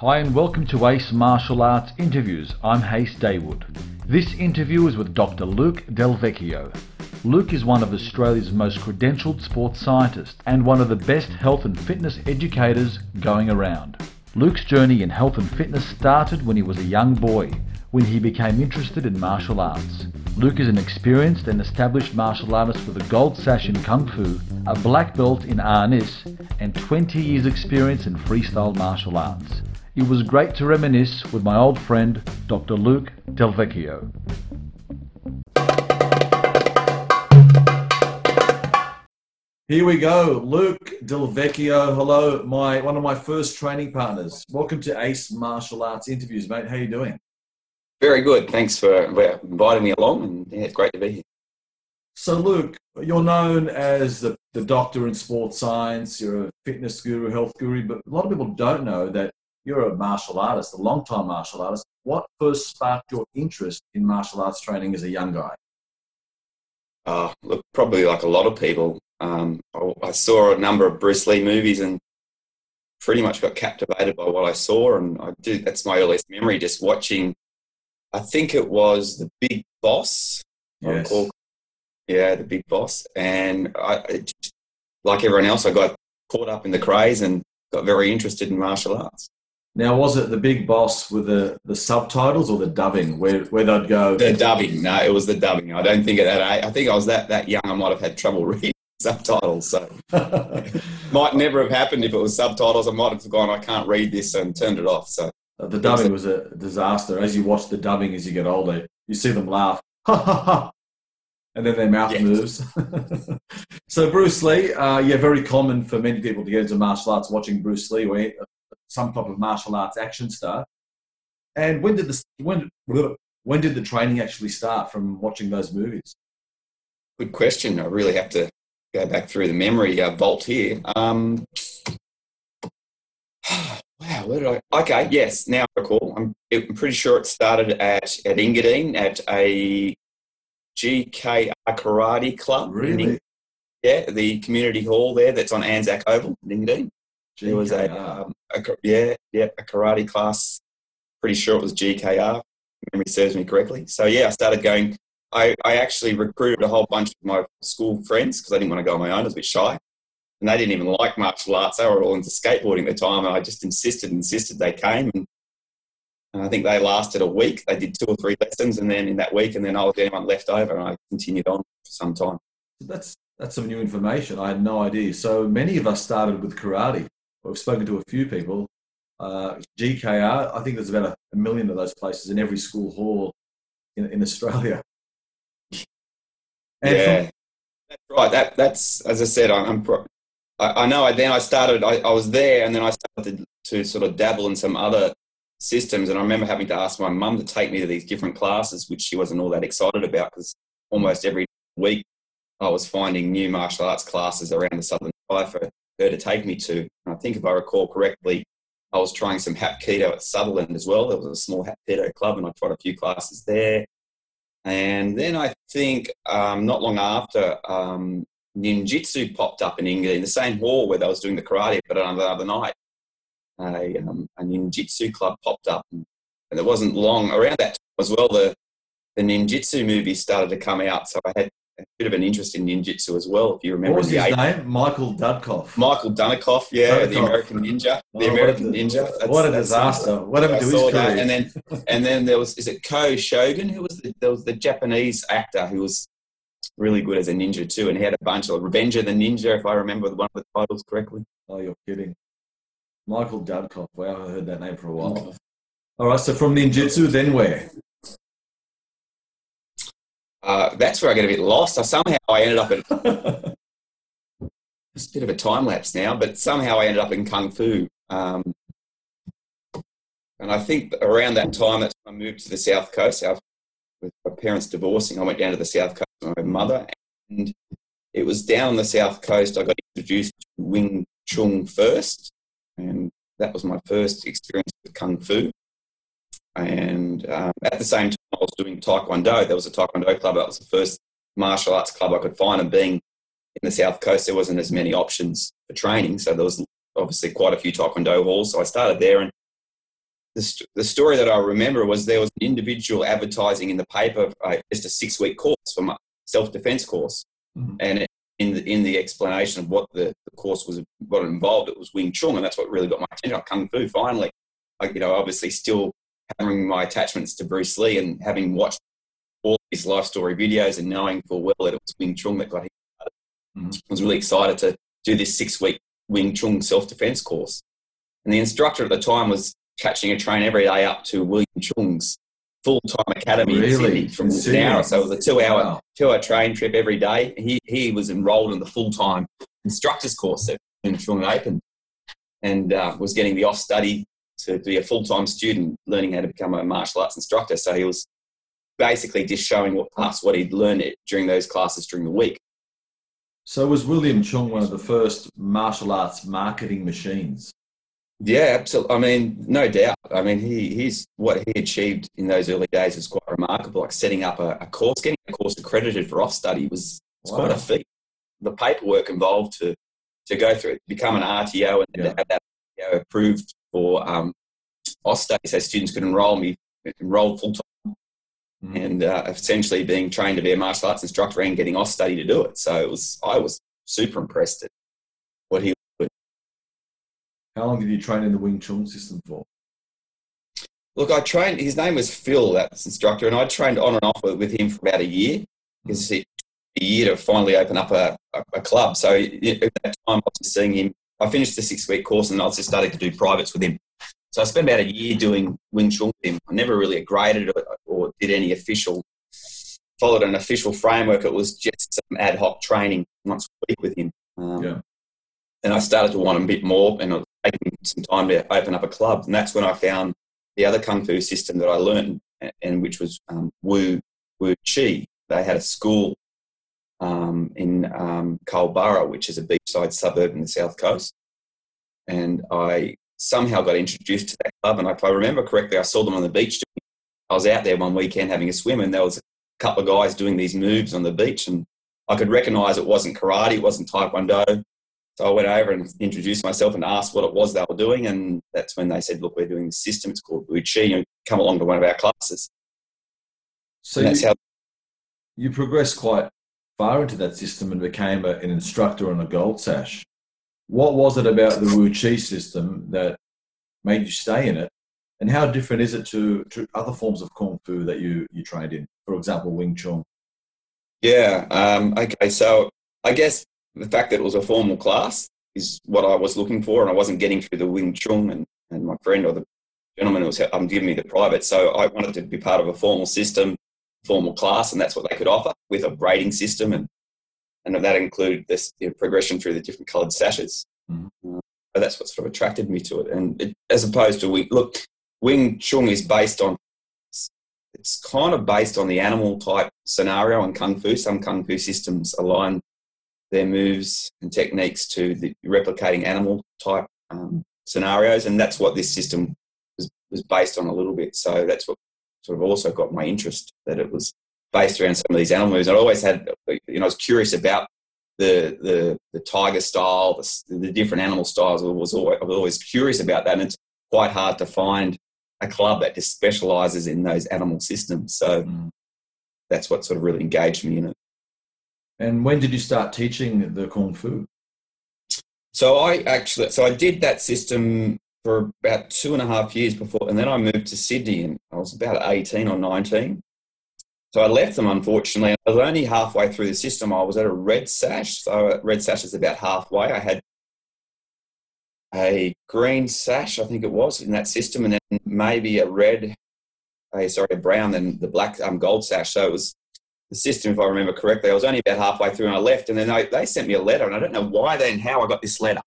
Hi and welcome to Ace Martial Arts Interviews. I'm Hayes Daywood. This interview is with Dr. Luke Delvecchio. Luke is one of Australia's most credentialed sports scientists and one of the best health and fitness educators going around. Luke's journey in health and fitness started when he was a young boy, when he became interested in martial arts. Luke is an experienced and established martial artist with a gold sash in Kung Fu, a black belt in Arnis, and 20 years experience in freestyle martial arts. It was great to reminisce with my old friend, Dr. Luke Delvecchio. Here we go, Luke Delvecchio. Hello, my one of my first training partners. Welcome to Ace Martial Arts Interviews, mate. How you doing? Very good. Thanks for inviting me along, and yeah, it's great to be here. So, Luke, you're known as the, the doctor in sports science. You're a fitness guru, health guru, but a lot of people don't know that you're a martial artist, a long-time martial artist. What first sparked your interest in martial arts training as a young guy? Uh, look, probably like a lot of people, um, I saw a number of Bruce Lee movies and pretty much got captivated by what I saw. And I do, that's my earliest memory, just watching, I think it was The Big Boss. Yes. Yeah, The Big Boss. And I, just, like everyone else, I got caught up in the craze and got very interested in martial arts. Now, was it the big boss with the, the subtitles or the dubbing where, where they'd go? The dubbing. No, it was the dubbing. I don't think at that age, I think I was that, that young. I might have had trouble reading subtitles. So might never have happened if it was subtitles. I might have gone, I can't read this and turned it off. So uh, the dubbing was a disaster. As you watch the dubbing as you get older, you see them laugh, ha ha ha, and then their mouth moves. so Bruce Lee, uh, yeah, very common for many people to get into martial arts watching Bruce Lee or some type of martial arts action star. And when did the when when did the training actually start from watching those movies? Good question. I really have to go back through the memory uh, vault here. Um, wow, where did I? Okay, yes, now I recall. I'm, I'm pretty sure it started at at Engadine at a GKR karate club. Really? Yeah, the community hall there that's on Anzac Oval in Engadine. There was a, um, a, yeah, yeah, a karate class. Pretty sure it was GKR. Memory serves me correctly. So yeah, I started going I, I actually recruited a whole bunch of my school friends because I didn't want to go on my own. I was a bit shy. And they didn't even like martial arts. They were all into skateboarding at the time. And I just insisted, insisted they came. And, and I think they lasted a week. They did two or three lessons. And then in that week, and then I was the only one left over. And I continued on for some time. That's, that's some new information. I had no idea. So many of us started with karate. We've spoken to a few people. Uh, GKR, I think there's about a, a million of those places in every school hall in, in Australia. And yeah, from- that's right. That that's as I said. I'm. I'm I, I know. I, then I started. I, I was there, and then I started to sort of dabble in some other systems. And I remember having to ask my mum to take me to these different classes, which she wasn't all that excited about because almost every week I was finding new martial arts classes around the Sutherland Shire for her to take me to. And I think if I recall correctly, I was trying some Hapkido at Sutherland as well. There was a small Hapkido club, and I tried a few classes there. And then I think um, not long after, um, ninjutsu popped up in Engadine in the same hall where they was doing the karate, but on another other night, a, um, a ninjutsu club popped up, and, it wasn't long around that time as well. The the ninjutsu movie started to come out, so I had a bit of an interest in ninjutsu as well. If you remember, what was his name? Michael Dudikoff. Michael Dudikoff, yeah, the American Ninja, the oh, American Ninja. That's, what a disaster! Whatever to his career. And then, and then there was is it Ko Shogun who was the, there was the Japanese actor who was really good as a ninja too, and he had a bunch of Revenge of the Ninja, if I remember the one of the titles correctly. Oh, you're kidding. Michael Dudikoff. Wow, i've heard that name for a while. All right, so from ninjutsu, then where? Uh, that's where I get a bit lost. I somehow I ended up at it's a bit of a time lapse now, but somehow I ended up in kung fu. Um, and I think around that time, that's when I moved to the south coast. South, with my parents divorcing, I went down to the south coast with my mother, and it was down on the south coast. I got introduced to Wing Chun first, and that was my first experience with kung fu. And um, at the same time, I was doing Taekwondo. There was a Taekwondo club. That was the first martial arts club I could find. And being in the South Coast, there wasn't as many options for training. So there was obviously quite a few Taekwondo halls. So I started there. And the, st- the story that I remember was there was an individual advertising in the paper uh, just a six week course for my self defense course, Mhm. and it, in the in the explanation of what the, the course was, what it involved, it was Wing Chun, and that's what really got my attention. Kung Fu finally, like you know, obviously still having my attachments to Bruce Lee and having watched all these life story videos and knowing full well that it was Wing Chun that got him. Mhm. I was really excited to do this six week Wing Chun self defense course. And the instructor at the time was catching a train every day up to William Cheung's full time academy in Sydney from Sydney? Nowra. So it was a two hour Wow. two hour train trip every day. He he was enrolled in the full time instructor's course that Wing Chun opened and uh, was getting the Austudy to be a full time student learning how to become a martial arts instructor. So he was basically just showing what us what he'd learned during those classes during the week. So was William Cheung one of the first martial arts marketing machines? Yeah, absolutely. I mean, no doubt. I mean, he he's what he achieved in those early days was quite remarkable. Like setting up a, a course, getting a course accredited for Austudy was, was quite a feat. The paperwork involved to to go through it, become an RTO, and Yeah. to have that RTO approved for um, so students could enroll me enroll full time, Mhm. and uh, essentially being trained to be a martial arts instructor and getting off to do it. So it was I was super impressed at what he How long did you train in the Wing Chun system for? Look, I trained. His name was Phil, that instructor, and I trained on and off with, him for about a year. Because it took a year to finally open up a, a, a club. So at that time, I was just seeing him. I finished the six week course, and I just starting to do privates with him. So I spent about a year doing Wing Chun with him. I never really graded or did any official, followed an official framework. It was just some ad hoc training once a week with him. Um, Yeah. And I started to want a bit more, and it was taking some time to open up a club. And that's when I found the other kung fu system that I learned, and- and which was um, Wu Wu Chi. They had a school um, in um, which is a beachside suburb in the south coast, and I somehow got introduced to that club. And if I remember correctly, I saw them on the beach. I was out there one weekend having a swim, and there was a couple of guys doing these moves on the beach, and I could recognise it wasn't karate, it wasn't taekwondo. So I went over and introduced myself and asked what it was they were doing, and that's when they said, "Look, we're doing this system. It's called Wu Chi. You come along to one of our classes." So And you, that's how you progressed quite far into that system and became a, an instructor on a gold sash. What was it about the Wu Chi system that made you stay in it? And how different is it to, to other forms of Kung Fu that you, you trained in? For example, Wing Chun. Yeah. Um, okay. So I guess the fact that it was a formal class is what I was looking for, and I wasn't getting through the Wing Chun and, and my friend or the gentleman who was um, giving me the private. So I wanted to be part of a formal system, formal class, and that's what they could offer with a grading system, and and that included this you know, progression through the different coloured sashes. Mhm. Uh, so that's what sort of attracted me to it, and it, as opposed to Wing, look, Wing Chun is based on it's kind of based on the animal type scenario in kung fu. Some kung fu systems align their moves and techniques to the replicating animal type um, scenarios, and that's what this system was, was based on a little bit. So that's what sort of also got my interest that it was based around some of these animal moves. I always had, you know, I was curious about the the, the tiger style, the, the different animal styles. I was always, I was always curious about that, and it's quite hard to find a club that just specializes in those animal systems. So Mm. that's what sort of really engaged me in it. And when did you start teaching the Kung Fu? So I actually, so I did that system for about two and a half years before, and then I moved to Sydney, and I was about eighteen or nineteen. So I left them, unfortunately. I was only halfway through the system. I was at a red sash. So red sash is about halfway. I had a green sash, I think it was, in that system, and then maybe a red, a, sorry, a brown, then the black um, gold sash. So it was the system, if I remember correctly. I was only about halfway through and I left, and then they, they sent me a letter, and I don't know why then how I got this letter.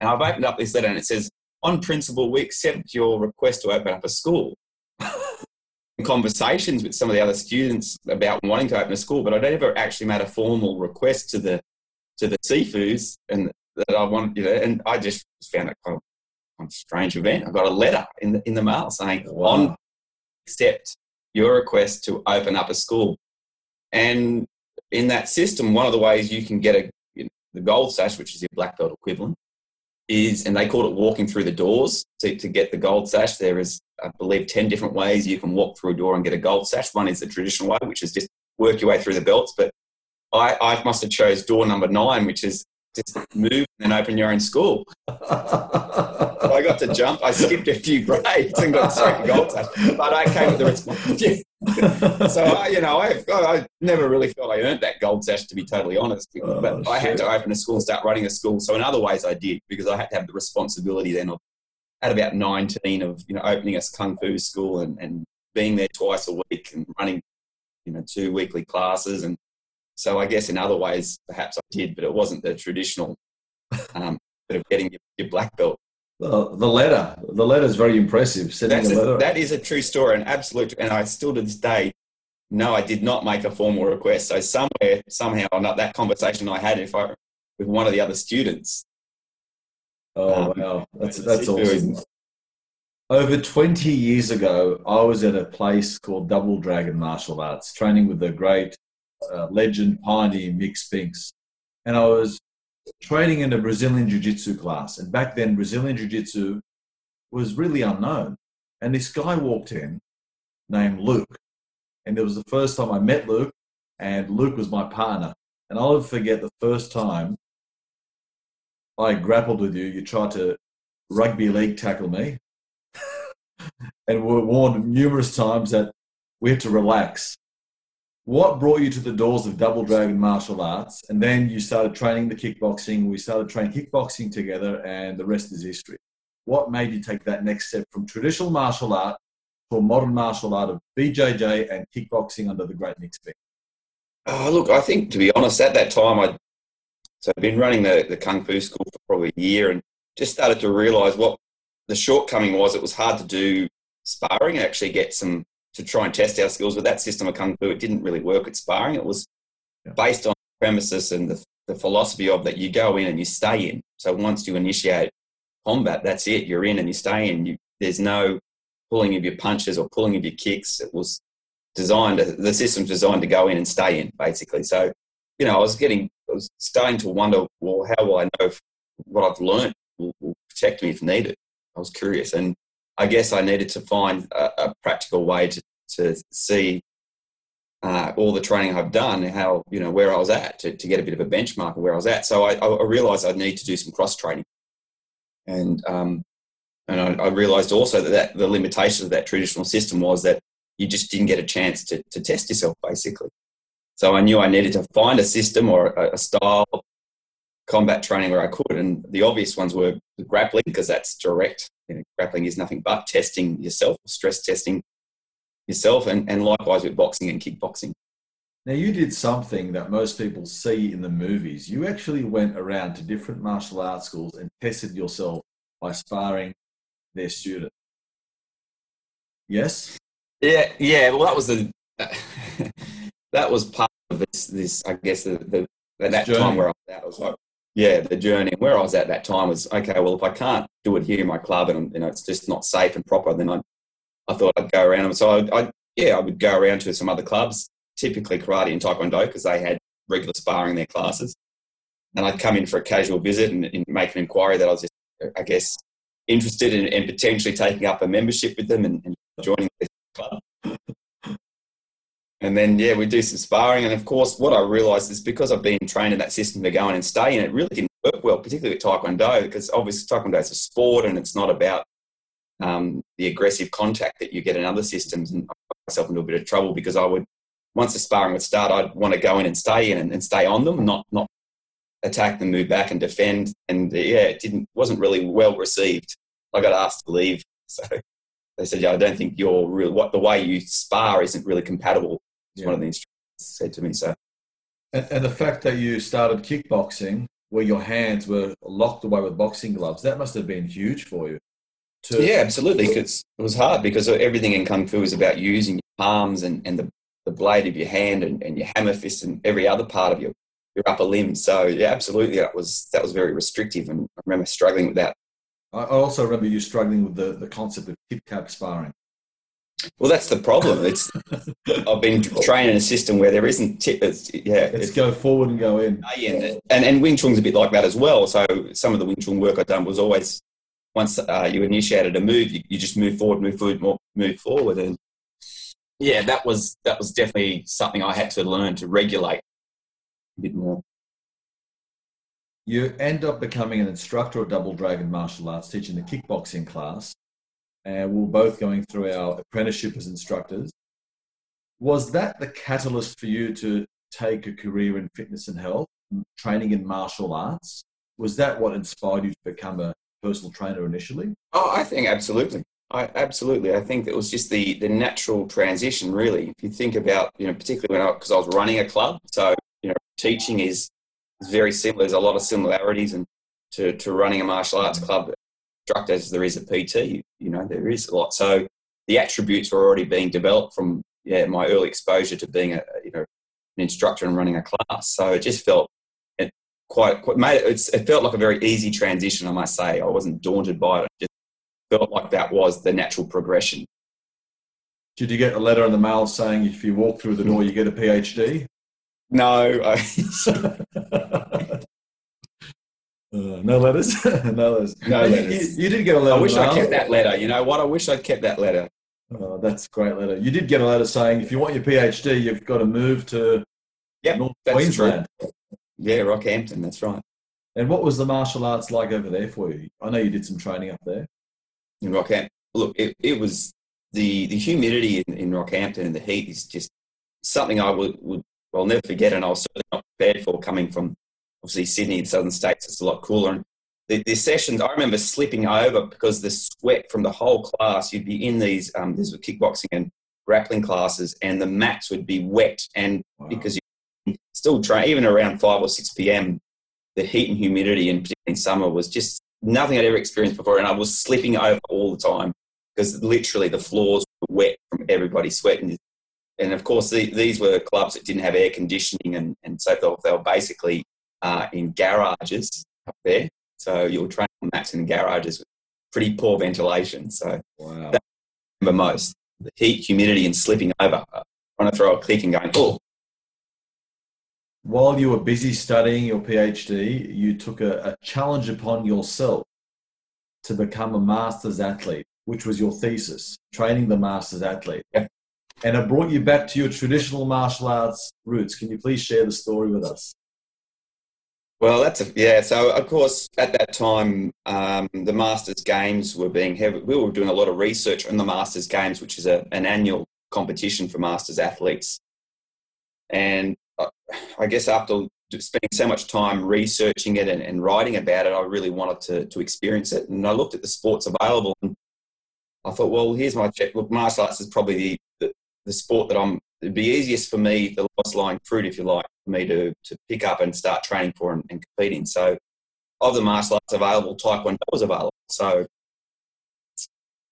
And I've opened up this letter, and it says, "On principle, we accept your request to open up a school." Conversations with some of the other students about wanting to open a school, but I never actually made a formal request to the to the Sifus and that I wanted, you know, and I just found it kind of, kind of strange event. I got a letter in the in the mail saying, oh, "On accept your request to open up a school." And in that system, one of the ways you can get a you know, the gold sash, which is your black belt equivalent, is, and they called it walking through the doors to, to get the gold sash. There is, I believe, 10 different ways you can walk through a door and get a gold sash. One is the traditional way, which is just work your way through the belts. But I, I must have chose door number nine, which is just move and then open your own school. I got to jump. I skipped a few grades and got straight to gold sash, but I came with the responsibility. so I, you know, I, I never really felt I earned that gold sash to be totally honest. Oh, but I had to open a school, and start running a school. So in other ways, I did because I had to have the responsibility then of at about 19 of you know opening a kung fu school and, and being there twice a week and running you know two weekly classes and so I guess in other ways perhaps I did, but it wasn't the traditional um, bit of getting your, your black belt. The, the letter, the letter is very impressive. That's a, that is a true story, an absolute, and I still to this day, no, I did not make a formal request. So somewhere, somehow, not that conversation I had if I with one of the other students. Oh um, wow, that's that's awesome. Over 20 years ago, I was at a place called Double Dragon Martial Arts, training with the great uh, legend pioneer Mick Spinks. And I was training in a Brazilian Jiu Jitsu class. And back then, Brazilian Jiu Jitsu was really unknown. And this guy walked in named Luke. And it was the first time I met Luke, and Luke was my partner. And I'll never forget the first time I grappled with you. You tried to rugby league tackle me. and we were warned numerous times that we had to relax what brought you to the doors of Double Dragon Martial Arts? And then you started training the kickboxing. We started training kickboxing together, and the rest is history. What made you take that next step from traditional martial art to a modern martial art of BJJ and kickboxing under the great Mick Spinks? Oh, look, I think to be honest, at that time, I so I'd been running the, the kung fu school for probably a year, and just started to realise what the shortcoming was. It was hard to do sparring and actually get some to try and test our skills with that system of kung fu. It didn't really work at sparring. It was yeah. based on premises and the, the philosophy of that you go in and you stay in. So once you initiate combat, that's it. You're in and you stay in. You, there's no pulling of your punches or pulling of your kicks. It was designed. The system's designed to go in and stay in, basically. So, you know, I was getting, I was starting to wonder, well, how will I know if what I've learned will, will protect me if needed? I was curious, and I guess I needed to find a, a practical way to, to see uh, all the training I've done, how, you know, where I was at to, to get a bit of a benchmark of where I was at. So I, I realized I'd need to do some cross training. And, um, and I, I realized also that, that the limitations of that traditional system was that you just didn't get a chance to, to test yourself, basically. So I knew I needed to find a system or a, a style of combat training where I could. And the obvious ones were grappling, because that's direct you know, grappling is nothing but testing yourself, stress testing yourself, and, and likewise with boxing and kickboxing. Now, you did something that most people see in the movies. You actually went around to different martial arts schools and tested yourself by sparring their students. Yes? Yeah, yeah. Well, that was the that was part of this. This, I guess, the, the at that time where I was at, I was like, yeah, the journey. Where I was at that time was okay. Well, if I can't do it here in my club, and you know it's just not safe and proper, then I, I thought I'd go around. So I, I yeah, I would go around to some other clubs, typically karate and taekwondo, because they had regular sparring in their classes. And I'd come in for a casual visit and, and make an inquiry that I was just, I guess, interested in, in potentially taking up a membership with them and, and joining the club. And then, yeah, we do some sparring. And of course, what I realized is because I've been trained in that system to go in and stay in, it really didn't work well, particularly with Taekwondo, because obviously Taekwondo is a sport and it's not about um, the aggressive contact that you get in other systems. And I got myself into a bit of trouble because I would, once the sparring would start, I'd want to go in and stay in and, and stay on them, not, not attack them, move back and defend. And yeah, it didn't, wasn't really well received. I got asked to leave. So they said, yeah, I don't think you're real, what the way you spar isn't really compatible yeah. one of the instructors said to me. So, and, and the fact that you started kickboxing where your hands were locked away with boxing gloves, that must have been huge for you. To- yeah, absolutely. Because it was hard because everything in kung fu is about using your palms and, and the, the blade of your hand and, and your hammer fist and every other part of your, your upper limb. So yeah, absolutely, that was that was very restrictive, and I remember struggling with that. I also remember you struggling with the, the concept of tip tap sparring. Well, that's the problem. It's I've been training in a system where there isn't tip. It's, yeah, Let's it's, go forward and go in. And, and and Wing Chun's a bit like that as well. So some of the Wing Chun work I've done was always once uh, you initiated a move, you, you, just move forward, move forward, more, move forward, and yeah, that was that was definitely something I had to learn to regulate a bit more. You end up becoming an instructor of Double Dragon martial arts, teaching the kickboxing class and we are both going through our apprenticeship as instructors. Was that the catalyst for you to take a career in fitness and health, training in martial arts? Was that what inspired you to become a personal trainer initially? Oh, I think absolutely. I absolutely. I think it was just the the natural transition, really. If you think about, you know, particularly when I because I was running a club, so you know, teaching is, is very similar. There's a lot of similarities and to, to running a martial arts mm. club instructor as there is a PT. You know, there is a lot. So the attributes were already being developed from yeah my early exposure to being a you know an instructor and running a class. So it just felt it quite, quite made it, it felt like a very easy transition. I must say, I wasn't daunted by it. it just felt like that was the natural progression. Did you get a letter in the mail saying if you walk through the door mm. you get a PhD? No. I, Uh, no letters. no letters. No letters. You, you, did get a letter. I wish I kept that letter. You know what? I wish I'd kept that letter. Oh, that's a great letter. You did get a letter saying if you want your PhD, you've got to move to yep, North Queensland. True. Yeah, Rockhampton. That's right. And what was the martial arts like over there for you? I know you did some training up there. In Rockhampton, look, it, it was the the humidity in, in Rockhampton and the heat is just something I would would I'll never forget, and I was certainly not prepared for coming from obviously Sydney and southern states, it's a lot cooler. And the, the, sessions, I remember slipping over because the sweat from the whole class, you'd be in these, um, these were kickboxing and grappling classes, and the mats would be wet. And wow. because you still train, even around 5 or 6 p.m., the heat and humidity, and particularly in summer, was just nothing I'd ever experienced before. And I was slipping over all the time because literally the floors were wet from everybody sweating. And of course, the, these were clubs that didn't have air conditioning, and, and so were, they were basically uh, in garages up there. So you'll train on mats in garages with pretty poor ventilation. So wow. that I remember most the heat, humidity, and slipping over. Uh, trying to throw a kick and going, oh. While you were busy studying your PhD, you took a, a challenge upon yourself to become a master's athlete, which was your thesis, training the master's athlete. Yeah. And it brought you back to your traditional martial arts roots. Can you please share the story with us? Well, that's a, yeah. So of course, at that time, um, the Masters Games were being heavy. We were doing a lot of research on the Masters Games, which is a, an annual competition for Masters athletes. And I, uh, I guess after spending so much time researching it and, and, writing about it, I really wanted to to experience it. And I looked at the sports available, and I thought, well, here's my check. Look, martial arts is probably the, the, the sport that I'm it'd be easiest for me, the lowest lying fruit, if you like, for me to, to pick up and start training for and, and competing. So, of the martial arts available, Taekwondo was available. So,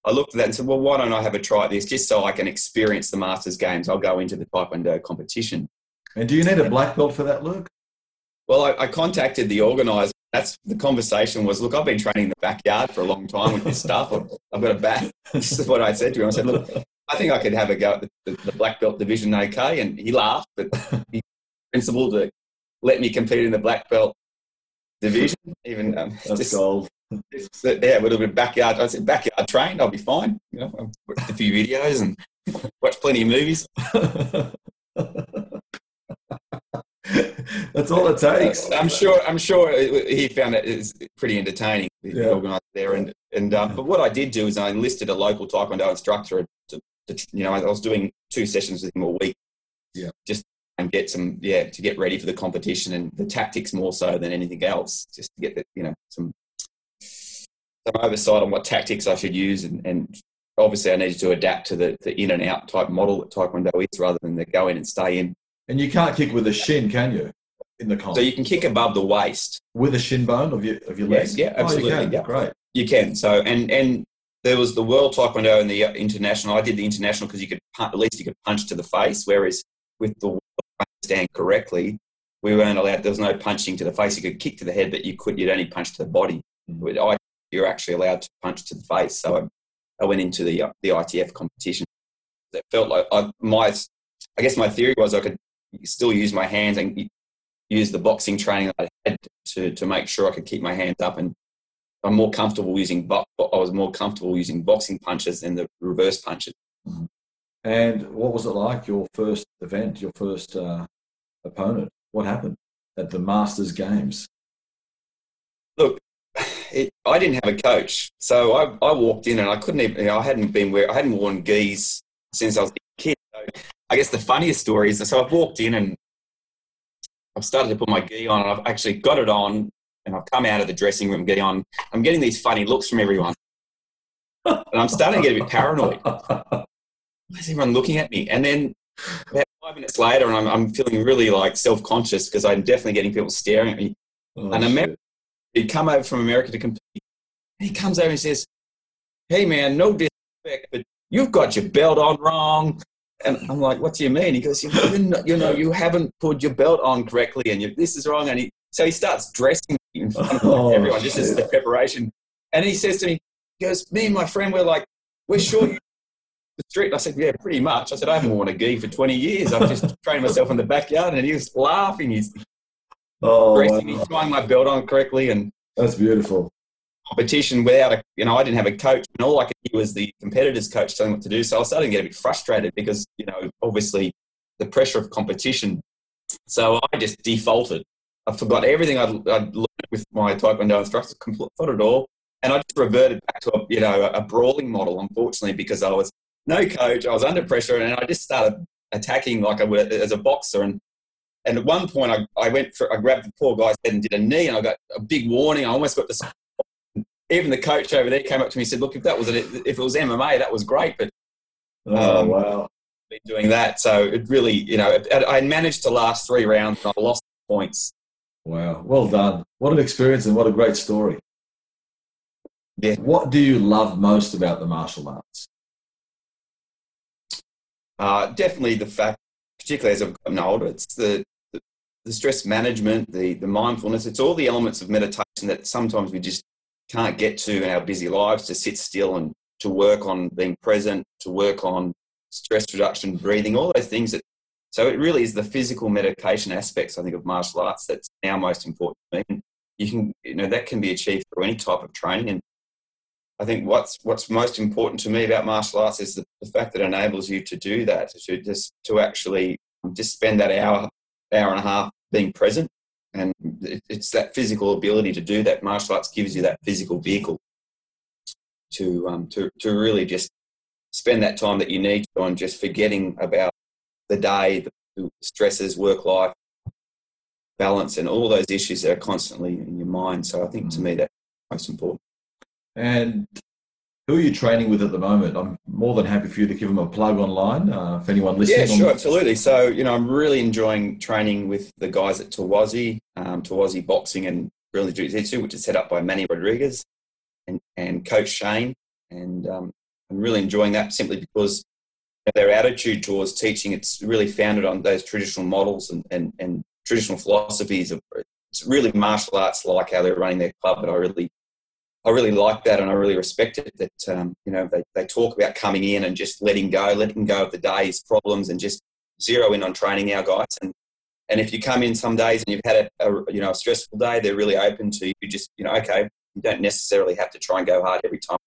I looked at that and said, well, why don't I have a try at this just so I can experience the Masters Games? I'll go into the Taekwondo competition. And do you need a black belt for that, Luke? Well, I, I contacted the organizer. That's the conversation was, look, I've been training in the backyard for a long time with this stuff. I've, I've got a bat. This is what I said to him. I said, look, I think I could have a go at the, the, black belt division okay. And he laughed, but he principle to let me compete in the black belt division. Even um, That's just, gold. Just, yeah, a little bit of backyard. I said backyard trained. I'll be fine. You know, I watched a few videos and watched plenty of movies. That's all it takes. I'm sure. I'm sure he found it is pretty entertaining. The yeah. organizer there, and and uh, but what I did do is I enlisted a local taekwondo instructor to you know, I was doing two sessions with him a week. Yeah. Just and get some, yeah, to get ready for the competition and the tactics more so than anything else, just to get the, you know, some some oversight on what tactics I should use, and, and obviously I needed to adapt to the, the in and out type model that Taekwondo is, rather than the go in and stay in. And you can't kick with a shin, can you? In the comp? So you can kick above the waist with a shin bone of your of your legs. Yeah, oh, yeah absolutely. Oh, yeah. Great. You can. So and and there was the World Taekwondo and the International. I did the International because you could at least you could punch to the face, whereas with the World stand correctly, we weren't allowed. There was no punching to the face. You could kick to the head, but you could. You'd only punch to the body. Mm-hmm. I, you're actually allowed to punch to the face. So I, I went into the uh, the ITF competition. it felt like I, my, I guess my theory was I could still use my hands and use the boxing training I had to, to make sure I could keep my hands up. And I'm more comfortable using, bo- I was more comfortable using boxing punches than the reverse punches. Mm-hmm. And what was it like your first event, your first uh, opponent? What happened at the Masters Games? Look, it, I didn't have a coach, so I, I walked in and I couldn't even. You know, I hadn't been where I hadn't worn gis since I was a kid. So I guess the funniest story is so I've walked in and I've started to put my gi on, and I've actually got it on, and I've come out of the dressing room getting on. I'm getting these funny looks from everyone, and I'm starting to get a bit paranoid. Why is everyone looking at me? And then about five minutes later, and I'm, I'm feeling really like self conscious because I'm definitely getting people staring at me. Oh, and America, he'd come over from America to compete. And he comes over and says, "Hey man, no disrespect, but you've got your belt on wrong. And I'm like, what do you mean? He goes, you know, you, know, you haven't put your belt on correctly and you, this is wrong. And he, so he starts dressing in front of oh, everyone just as the preparation. And he says to me, he goes, me and my friend, we're like, we're sure you the street. I said, yeah, pretty much. I said, I haven't worn a gi for 20 years. I've just trained myself in the backyard. And he was laughing. He's oh, dressing, wow. he's trying my belt on correctly. And that's beautiful competition without a, you know, I didn't have a coach and all I could hear was the competitors coach telling me what to do. So I was starting to get a bit frustrated because, you know, obviously the pressure of competition. So I just defaulted. I forgot everything I'd, I'd learned with my Taekwondo instructor, forgot it all. And I just reverted back to a, you know, a brawling model, unfortunately, because I was no coach. I was under pressure and I just started attacking like I would as a boxer. And and at one point, I, I went for, I grabbed the poor guy's head and did a knee, and I got a big warning. I almost got the even the coach over there came up to me and said, "Look, if that was if it was MMA, that was great, but oh um, wow, been doing that." So it really, you know, I managed to last three rounds and I lost points. Wow, well done! What an experience and what a great story. Yeah. What do you love most about the martial arts? Uh, definitely the fact, particularly as I've gotten older, it's the, the, the stress management, the the mindfulness. It's all the elements of meditation that sometimes we just can't get to in our busy lives to sit still and to work on being present, to work on stress reduction, breathing, all those things that so it really is the physical medication aspects, I think, of martial arts that's now most important to me. You can, you know, that can be achieved through any type of training. And I think what's what's most important to me about martial arts is the, the fact that it enables you to do that, to just to actually just spend that hour, hour and a half being present and it's that physical ability to do that. Martial arts gives you that physical vehicle to um, to to really just spend that time that you need on just forgetting about the day, the stresses, work life, balance, and all those issues that are constantly in your mind. So I think to me that's most important. And who are you training with at the moment? I'm more than happy for you to give them a plug online uh, if anyone listening. Yeah, sure, absolutely. So, you know, I'm really enjoying training with the guys at Tawazi, um, Tawazi Boxing and Brazilian Jiu-Jitsu, which is set up by Manny Rodriguez and, and Coach Shane. And um, I'm really enjoying that simply because their attitude towards teaching, it's really founded on those traditional models and, and, and traditional philosophies of it's really martial arts like how they're running their club, but I really I really like that and I really respect it that, um, you know, they, they talk about coming in and just letting go, letting go of the day's problems and just zero in on training our guys. And, and if you come in some days and you've had a, a you know, a stressful day, they're really open to you just, you know, okay, you don't necessarily have to try and go hard every time.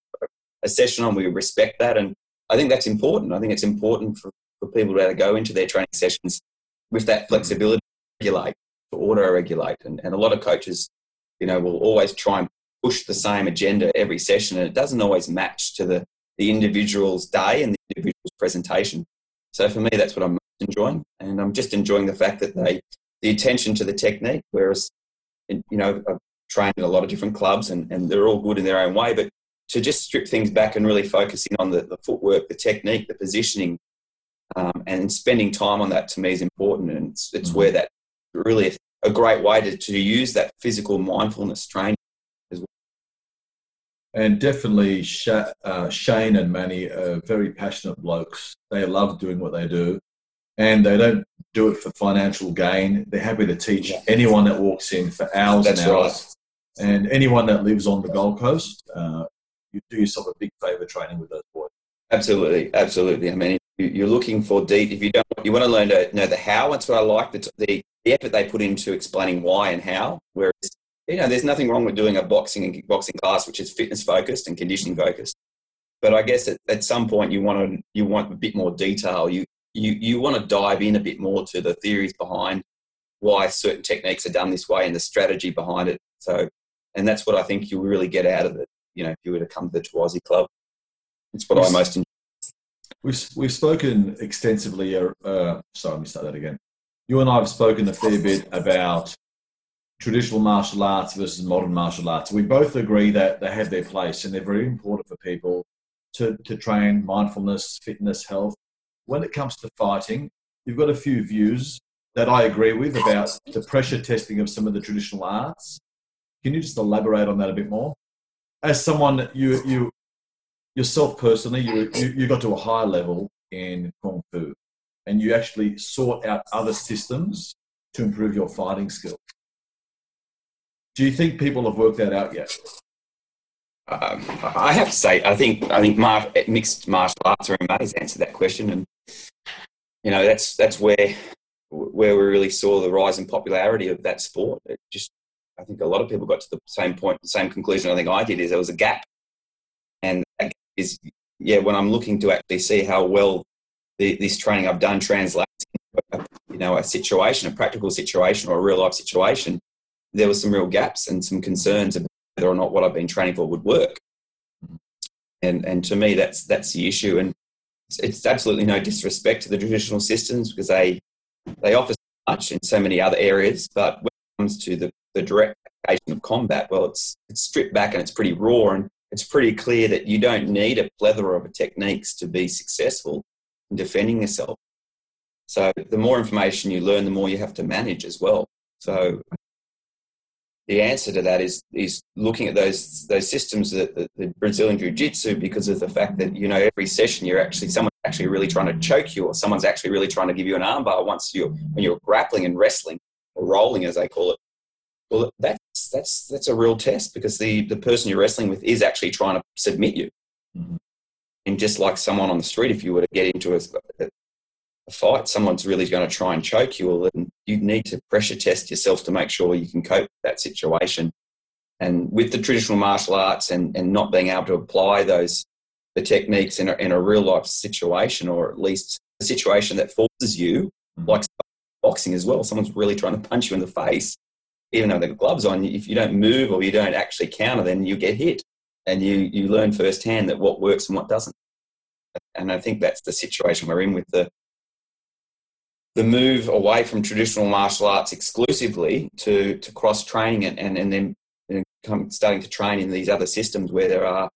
A session on, we respect that. And I think that's important. I think it's important for, for people to go into their training sessions with that mm. flexibility to regulate, to auto regulate. And, and a lot of coaches, you know, will always try and push the same agenda every session and it doesn't always match to the, the individual's day and the individual's presentation. So for me, that's what I'm enjoying. And I'm just enjoying the fact that they, the attention to the technique, whereas, you know, I've trained in a lot of different clubs and, and they're all good in their own way, but to just strip things back and really focusing on the, the footwork, the technique, the positioning, um, and spending time on that to me is important. And it's, it's mm-hmm. where that really a great way to, to use that physical mindfulness training and definitely uh, Shane and Manny are very passionate blokes. They love doing what they do, and they don't do it for financial gain. They're happy to teach anyone that walks in for hours That's and hours. Right. And anyone that lives on the Gold Coast, uh, you do yourself a big favour training with those boys. Absolutely, absolutely. I mean, you're looking for deep. If you don't, you want to learn to know the how. That's what I like. The, the, the effort they put into explaining why and how. Whereas, you know, there's nothing wrong with doing a boxing and kickboxing class, which is fitness focused and conditioning focused. But I guess at, at some point you want to you want a bit more detail. You you you want to dive in a bit more to the theories behind why certain techniques are done this way and the strategy behind it. So, and that's what I think you'll really get out of it. You know, if you were to come to the Tawazi Club, it's what I most enjoy. We've, we've spoken extensively. Uh, uh, sorry, let me start that again. You and I have spoken a fair bit about traditional martial arts versus modern martial arts. We both agree that they have their place and they're very important for people to, to train mindfulness, fitness, health. When it comes to fighting, you've got a few views that I agree with about the pressure testing of some of the traditional arts. Can you just elaborate on that a bit more? As someone, you, you yourself personally, you, you, you got to a high level in Kung Fu and you actually sought out other systems to improve your fighting skills. Do you think people have worked that out yet? Um, I have to say, I think I think mar- mixed martial arts are has answered that question, and you know that's that's where where we really saw the rise in popularity of that sport. It just, I think a lot of people got to the same point, the same conclusion. I think I did is there was a gap, and that is yeah. When I'm looking to actually see how well the, this training I've done translates, into, you know, a situation, a practical situation, or a real life situation, there were some real gaps and some concerns about whether or not what I've been training for would work. And and to me, that's that's the issue. And it's, it's absolutely no disrespect to the traditional systems because they they offer so much in so many other areas, but comes to the, the direct application of combat, well, it's it's stripped back and it's pretty raw, and it's pretty clear that you don't need a plethora of techniques to be successful in defending yourself. So the more information you learn, the more you have to manage as well. So the answer to that is is looking at those those systems that the, the Brazilian Jiu Jitsu because of the fact that you know every session you're actually someone's actually really trying to choke you or someone's actually really trying to give you an armbar once you when you're grappling and wrestling or rolling as they call it. Well, that's that's that's a real test because the the person you're wrestling with is actually trying to submit you. Mm-hmm. And just like someone on the street, if you were to get into a, a fight, someone's really going to try and choke you, then you need to pressure test yourself to make sure you can cope with that situation. And with the traditional martial arts and, and not being able to apply those the techniques in a, in a real life situation, or at least a situation that forces you, mm-hmm. like boxing as well. Someone's really trying to punch you in the face, even though they've got gloves on. If you don't move or you don't actually counter, then you get hit, and you you learn firsthand that what works and what doesn't. And I think that's the situation we're in with the the move away from traditional martial arts exclusively to, to cross training and, and, and then and come, starting to train in these other systems where there are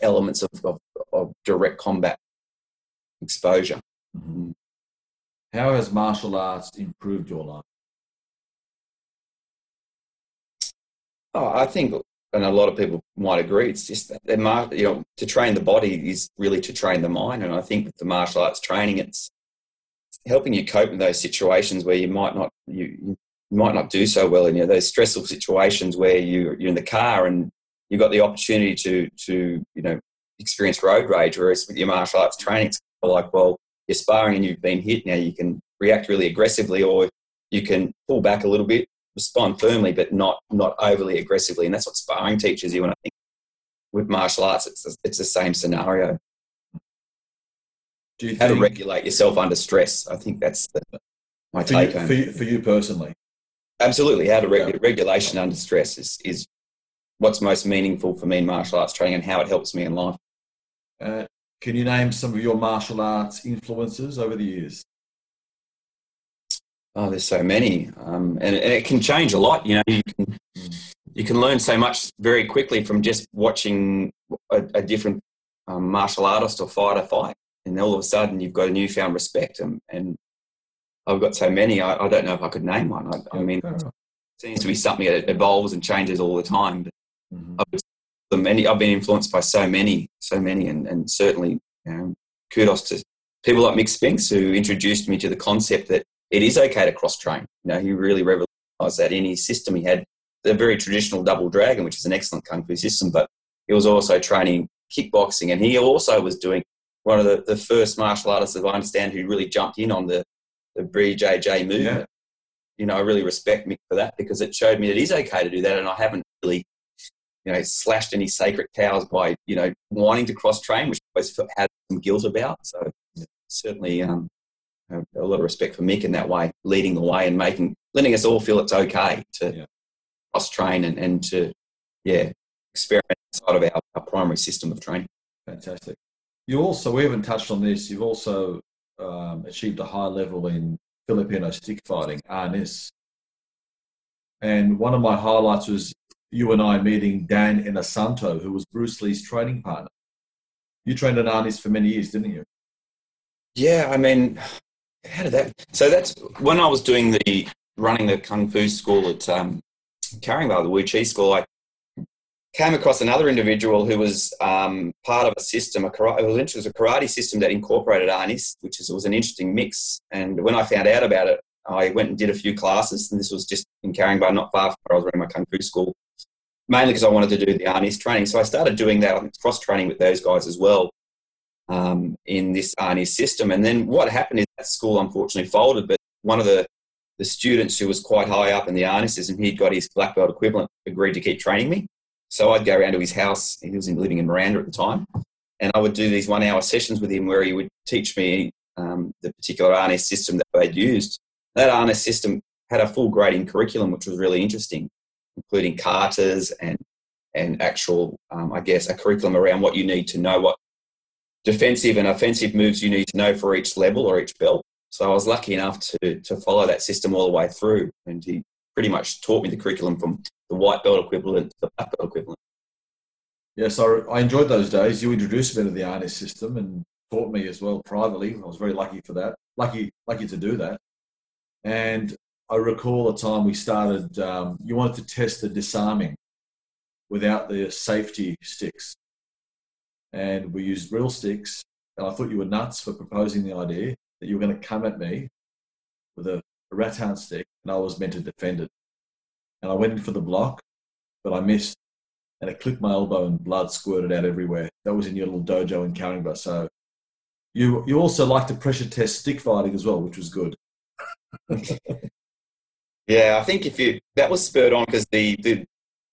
elements of, of, of direct combat exposure. Mm-hmm. How has martial arts improved your life? Oh, I think, and a lot of people might agree, it's just that you know to train the body is really to train the mind, and I think with the martial arts training, it's helping you cope with those situations where you might not you, you might not do so well in you know, those stressful situations where you you're in the car and you've got the opportunity to to you know experience road rage. Whereas with your martial arts training, it's like well you're sparring and you've been hit now you can react really aggressively or you can pull back a little bit respond firmly but not not overly aggressively and that's what sparring teaches you and i think with martial arts it's it's the same scenario do you how think, to regulate yourself under stress. I think that's the, my for take you, on for you, for you personally. Absolutely, how to reg- yeah. regulation under stress is is what's most meaningful for me in martial arts training and how it helps me in life. Uh, can you name some of your martial arts influences over the years? Oh, there's so many, um, and, and, it can change a lot. You know, you can you can learn so much very quickly from just watching a, a different um, martial artist or fighter fight and all of a sudden you've got a newfound respect. And, and I've got so many, I, I, don't know if I could name one. I, I mean, it seems to be something that evolves and changes all the time. But mm-hmm. I've, many, I've been influenced by so many, so many, and, and certainly you know, kudos to people like Mick Spinks who introduced me to the concept that it is okay to cross train. You know, he really revolutionized that in his system. He had the very traditional double dragon, which is an excellent kung fu system, but he was also training kickboxing, and he also was doing one of the, the first martial artists that I understand who really jumped in on the, the BJJ movement. Yeah. You know, I really respect Mick for that because it showed me it is okay to do that, and I haven't really, you know, slashed any sacred cows by you know wanting to cross train, which I always had some guilt about. So certainly, um, a lot of respect for Mick in that way, leading the way and making letting us all feel it's okay to yeah. cross train and, and to yeah experiment outside of our, our primary system of training. Fantastic. You also, we haven't touched on this, you've also um, achieved a high level in Filipino stick fighting, arnis. And one of my highlights was you and I meeting Dan Inosanto, who was Bruce Lee's training partner. You trained in arnis for many years, didn't you? Yeah, I mean, how did that? So that's when I was doing the running the kung fu school at um, Caringbah, the Wu Chi school. I came across another individual who was um, part of a system, a karate, it was a karate system that incorporated arnis, which is, was an interesting mix. And when I found out about it, I went and did a few classes, and this was just in Caringbah, not far from where I was running my kung fu school, mainly because I wanted to do the arnis training. So I started doing that, cross training with those guys as well um, in this arnis system. And then what happened is that school unfortunately folded, but one of the the students who was quite high up in the arnis system, he'd got his black belt equivalent, agreed to keep training me. So I'd go around to his house. He was living in Miranda at the time. And I would do these one hour sessions with him where he would teach me um, the particular arnis system that they'd used. That arnis system had a full grading curriculum, which was really interesting, including katas and, and actual, um, I guess, a curriculum around what you need to know, what defensive and offensive moves you need to know for each level or each belt. So I was lucky enough to, to follow that system all the way through. And he pretty much taught me the curriculum from the white belt equivalent to the black belt equivalent. Yes, I, I enjoyed those days. You introduced me to the arnis system and taught me as well privately. I was very lucky for that. Lucky, lucky to do that. And I recall a time we started. Um, you wanted to test the disarming without the safety sticks, and we used real sticks. And I thought you were nuts for proposing the idea that you were going to come at me with a, a stick, and I was meant to defend it and I went in for the block, but I missed, and it clipped my elbow, and blood squirted out everywhere. That was in your little dojo in Caringbah. So you you also like to pressure test stick fighting as well, which was good. Yeah, I think if you that was spurred on because the the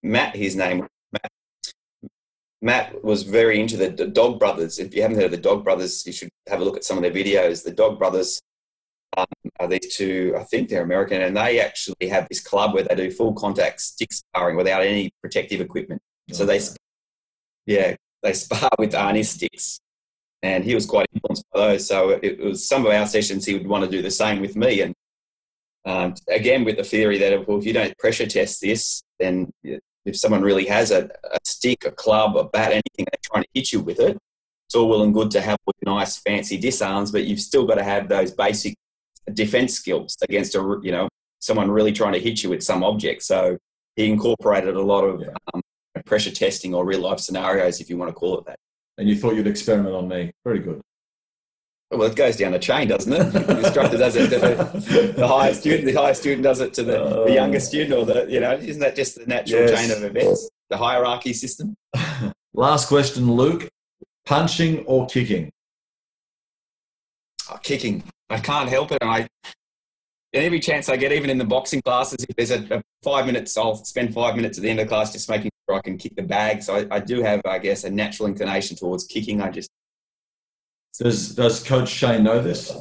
Matt, his name Matt, Matt was very into the, the Dog Brothers. If you haven't heard of the Dog Brothers, you should have a look at some of their videos. The Dog Brothers um, are these two, I think they're American, and they actually have this club where they do full contact stick sparring without any protective equipment. So they, yeah, they spar with arnis sticks. And he was quite influenced by those. So it was some of our sessions, he would want to do the same with me. And um, again, with the theory that well, if you don't pressure test this, then if someone really has a, a stick, a club, a bat, anything, they're trying to hit you with it, it's all well and good to have nice fancy disarms, but you've still got to have those basic defense skills against a you know someone really trying to hit you with some object. So he incorporated a lot of yeah. um, pressure testing or real life scenarios, if you want to call it that. And you thought you'd experiment on me. Very good. Well, it goes down the chain, doesn't it? the instructor does it to the, the higher student. The higher student does it to the, uh, the younger student, or the you know, isn't that just the natural yes. chain of events? The hierarchy system. Last question, Luke: punching or kicking? Oh, kicking. I can't help it. And I, every chance I get, even in the boxing classes, if there's a, a, five minutes, I'll spend five minutes at the end of the class just making sure I can kick the bag. So I, I do have, I guess, a natural inclination towards kicking. I just. Does Does Coach Shane know this?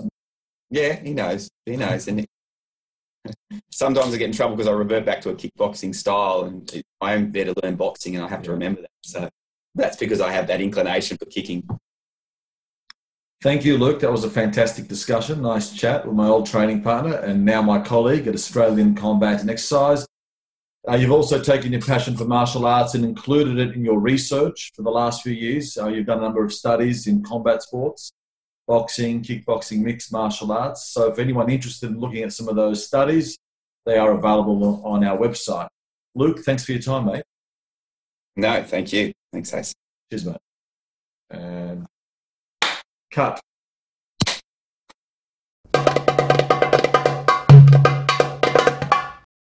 Yeah, he knows. He knows, and sometimes I get in trouble because I revert back to a kickboxing style, and I am there to learn boxing, and I have to remember that. So that's because I have that inclination for kicking. Thank you, Luke. That was a fantastic discussion. Nice chat with my old training partner and now my colleague at Australian Combat and Exercise. Uh, you've also taken your passion for martial arts and included it in your research for the last few years. Uh, you've done a number of studies in combat sports, boxing, kickboxing, mixed martial arts. So, if anyone interested in looking at some of those studies, they are available on our website. Luke, thanks for your time, mate. No, thank you. Thanks, Ace. Cheers, mate. And cut